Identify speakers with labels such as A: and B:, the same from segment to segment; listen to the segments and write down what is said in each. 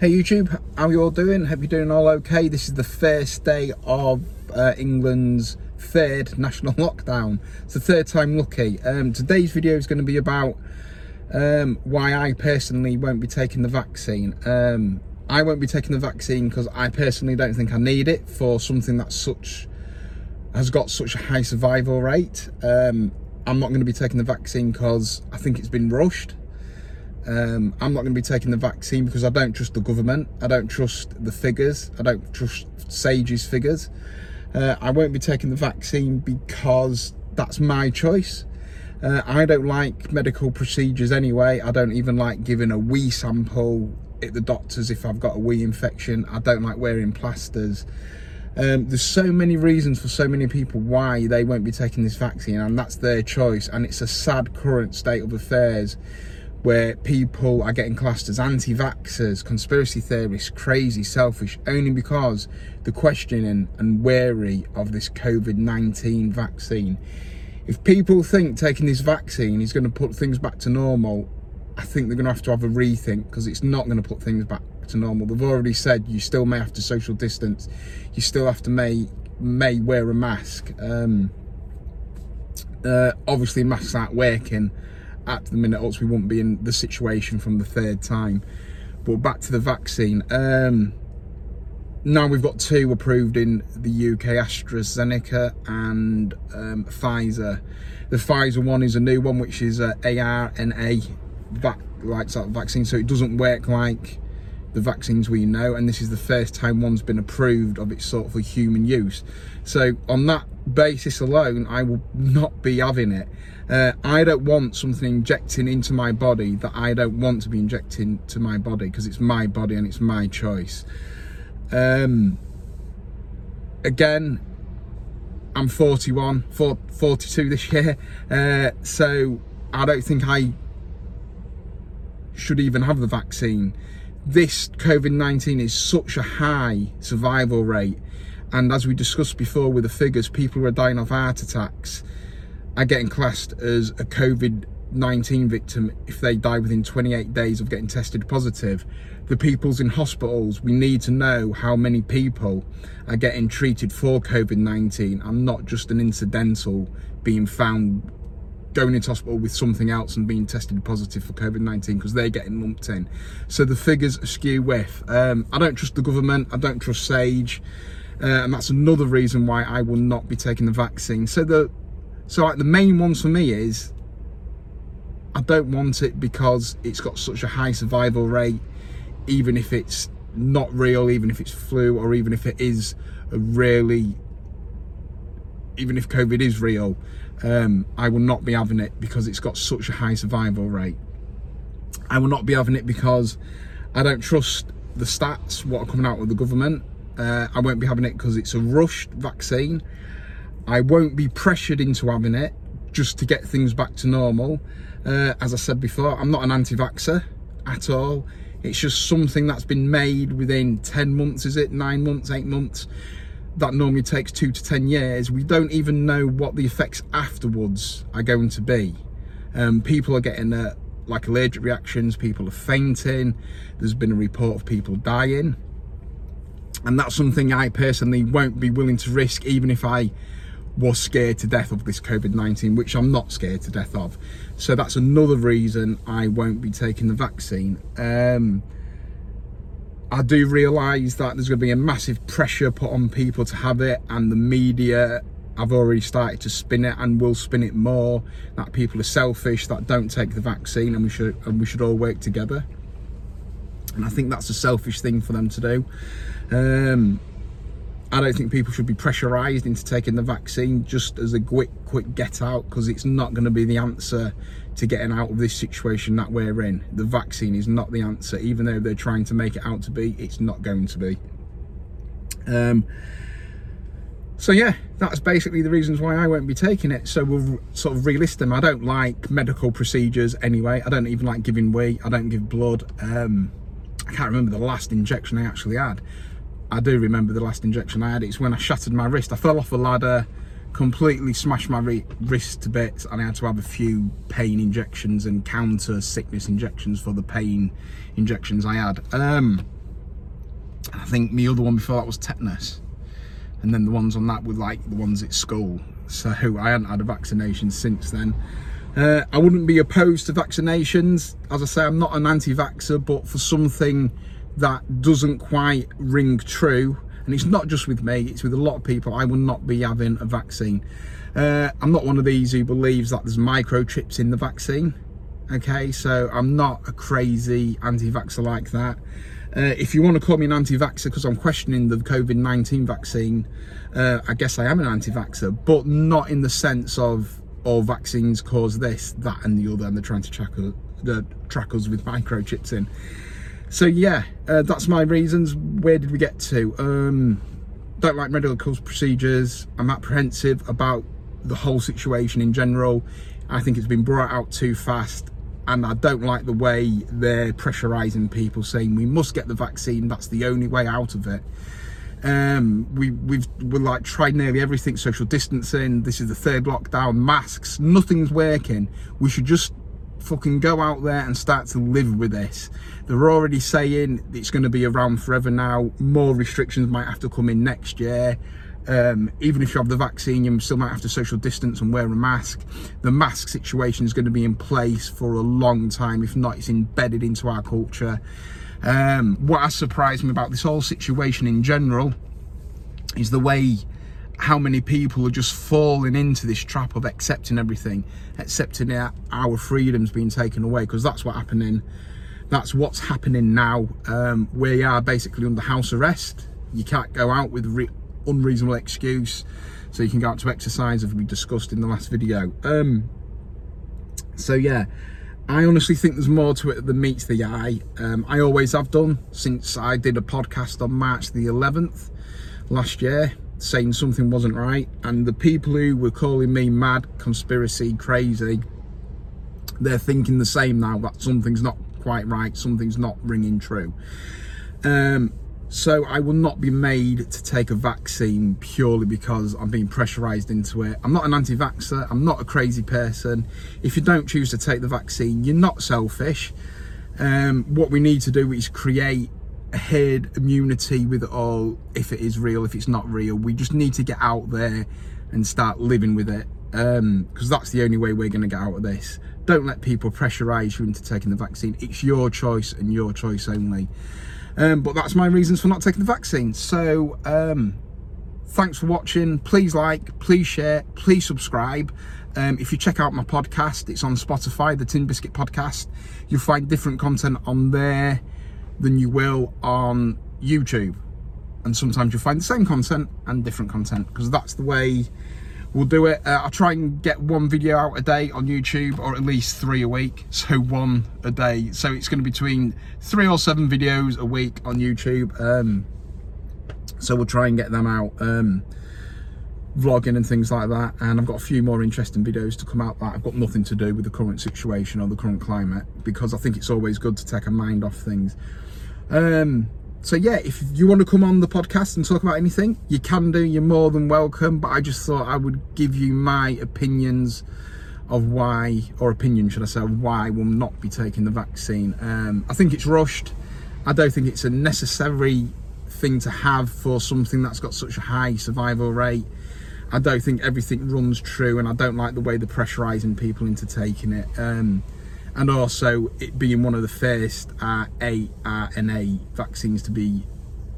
A: Hey YouTube, how you all doing? Hope you're doing all okay. This is the first day of uh, England's third national lockdown. It's the third time lucky. Um, today's video is going to be about um, why I personally won't be taking the vaccine. Um, I won't be taking the vaccine because I personally don't think I need it for something that's such has got such a high survival rate. Um, I'm not going to be taking the vaccine because I think it's been rushed. Um, I'm not going to be taking the vaccine because I don't trust the government. I don't trust the figures. I don't trust Sage's figures. Uh, I won't be taking the vaccine because that's my choice. Uh, I don't like medical procedures anyway. I don't even like giving a wee sample at the doctors if I've got a wee infection. I don't like wearing plasters. Um, there's so many reasons for so many people why they won't be taking this vaccine, and that's their choice. And it's a sad current state of affairs where people are getting classed as anti-vaxxers, conspiracy theorists, crazy, selfish, only because they're questioning and wary of this COVID-19 vaccine. If people think taking this vaccine is going to put things back to normal, I think they're going to have to have a rethink because it's not going to put things back to normal. They've already said you still may have to social distance, you still have to may may wear a mask. Um, uh, obviously, masks aren't working at the minute, else we wouldn't be in the situation from the third time. But back to the vaccine. Um, now we've got two approved in the UK, AstraZeneca and um, Pfizer. The Pfizer one is a new one, which is a ARNA like sort of vaccine, so it doesn't work like the vaccines we know, and this is the first time one's been approved of its sort for human use. So on that basis alone, I will not be having it. Uh, I don't want something injecting into my body that I don't want to be injecting to my body because it's my body and it's my choice. Um, again, I'm 41, 42 this year, uh, so I don't think I should even have the vaccine. This COVID 19 is such a high survival rate, and as we discussed before with the figures, people who are dying of heart attacks are getting classed as a COVID 19 victim if they die within 28 days of getting tested positive. The people's in hospitals, we need to know how many people are getting treated for COVID 19 and not just an incidental being found going into hospital with something else and being tested positive for COVID-19 because they're getting lumped in. So the figures skew with. Um, I don't trust the government. I don't trust Sage. Uh, and that's another reason why I will not be taking the vaccine. So the so like the main ones for me is I don't want it because it's got such a high survival rate, even if it's not real, even if it's flu, or even if it is a really, even if COVID is real, um, I will not be having it because it's got such a high survival rate. I will not be having it because I don't trust the stats, what are coming out of the government. Uh, I won't be having it because it's a rushed vaccine. I won't be pressured into having it just to get things back to normal. Uh, as I said before, I'm not an anti-vaxxer at all. It's just something that's been made within 10 months, is it? Nine months, eight months. That normally takes two to 10 years. We don't even know what the effects afterwards are going to be. Um, people are getting uh, like allergic reactions, people are fainting. There's been a report of people dying. And that's something I personally won't be willing to risk, even if I was scared to death of this COVID-19, which I'm not scared to death of. So that's another reason I won't be taking the vaccine. Um, I do realise that there's going to be a massive pressure put on people to have it, and the media have already started to spin it and will spin it more. That people are selfish, that don't take the vaccine, and we should and we should all work together. And I think that's a selfish thing for them to do. Um, I don't think people should be pressurised into taking the vaccine just as a quick, quick get out because it's not going to be the answer to getting out of this situation that we're in. The vaccine is not the answer, even though they're trying to make it out to be. It's not going to be. Um, so yeah, that's basically the reasons why I won't be taking it. So we'll sort of relist them. I don't like medical procedures anyway. I don't even like giving wee. I don't give blood. Um, I can't remember the last injection I actually had. I do remember the last injection I had. It's when I shattered my wrist. I fell off a ladder, completely smashed my wrist to bits, and I had to have a few pain injections and counter sickness injections for the pain injections I had. Um, I think the other one before that was tetanus. And then the ones on that were like the ones at school. So I hadn't had a vaccination since then. Uh, I wouldn't be opposed to vaccinations. As I say, I'm not an anti-vaxxer, but for something that doesn't quite ring true, and it's not just with me, it's with a lot of people, I will not be having a vaccine. Uh, I'm not one of these who believes that there's microchips in the vaccine. Okay, so I'm not a crazy anti-vaxxer like that. Uh, if you want to call me an anti-vaxxer because I'm questioning the COVID-19 vaccine, uh, I guess I am an anti-vaxxer, but not in the sense of all vaccines cause this, that, and the other, and they're trying to track uh, track us with microchips in. So yeah, uh, that's my reasons. Where did we get to? Um, don't like medical procedures. I'm apprehensive about the whole situation in general. I think it's been brought out too fast and I don't like the way they're pressurizing people saying we must get the vaccine that's the only way out of it um, we we've we're like tried nearly everything social distancing this is the third lockdown masks nothing's working we should just fucking go out there and start to live with this they're already saying it's going to be around forever now more restrictions might have to come in next year um, even if you have the vaccine, you still might have to social distance and wear a mask. The mask situation is going to be in place for a long time. If not, it's embedded into our culture. Um, what has surprised me about this whole situation in general is the way how many people are just falling into this trap of accepting everything, accepting our freedoms being taken away, because that's what happening. That's what's happening now. Um, we are basically under house arrest. You can't go out with unreasonable excuse so you can go out to exercise as we discussed in the last video um so yeah I honestly think there's more to it than meets the eye. Um, I always have done since I did a podcast on March the 11th last year saying something wasn't right. And the people who were calling me mad, conspiracy, crazy, they're thinking the same now that something's not quite right, something's not ringing true. Um, so I will not be made to take a vaccine purely because I'm being pressurized into it. I'm not an anti-vaxxer, I'm not a crazy person. If you don't choose to take the vaccine, you're not selfish. Um, what we need to do is create herd immunity with it all, if it is real, if it's not real. We just need to get out there and start living with it because um, that's the only way we're going to get out of this. Don't let people pressurize you into taking the vaccine. It's your choice and your choice only. Um, but that's my reasons for not taking the vaccine. So um, thanks for watching. Please like, please share, please subscribe. Um, if you check out my podcast, it's on Spotify, the Tin Biscuit Podcast. You'll find different content on there than you will on YouTube. And sometimes you'll find the same content and different content because that's the way we'll do it. Uh, I'll try and get one video out a day on YouTube or at least three a week. So one a day. So it's going to be between three or seven videos a week on YouTube. Um, so we'll try and get them out. Um, vlogging and things like that and I've got a few more interesting videos to come out that I've got nothing to do with the current situation or the current climate because I think it's always good to take a mind off things um so yeah, if you want to come on the podcast and talk about anything, you can do. You're more than welcome. But I just thought I would give you my opinions of why, or opinion should I say, why we'll not be taking the vaccine. Um, I think it's rushed. I don't think it's a necessary thing to have for something that's got such a high survival rate. I don't think everything runs true, and I don't like the way they're pressurising people into taking it. Um, and also it being one of the first ARNA vaccines to be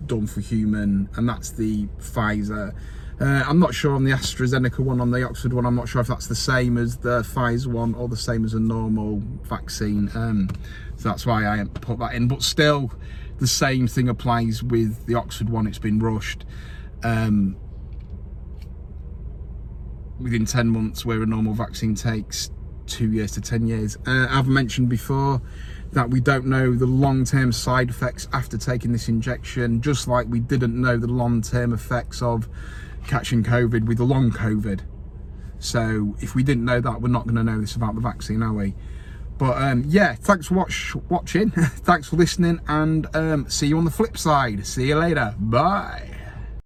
A: done for human, and that's the Pfizer. Uh, I'm not sure on the AstraZeneca one, on the Oxford one, I'm not sure if that's the same as the Pfizer one or the same as a normal vaccine. Um, so that's why I put that in. But still, the same thing applies with the Oxford one, it's been rushed. Um, within 10 months, where a normal vaccine takes two years to 10 years. Uh, I've mentioned before that we don't know the long-term side effects after taking this injection, just like we didn't know the long-term effects of catching COVID with the long COVID. So if we didn't know that, we're not going to know this about the vaccine, are we? But um, yeah, thanks for watch, watching. thanks for listening and um, see you on the flip side. See you later. Bye.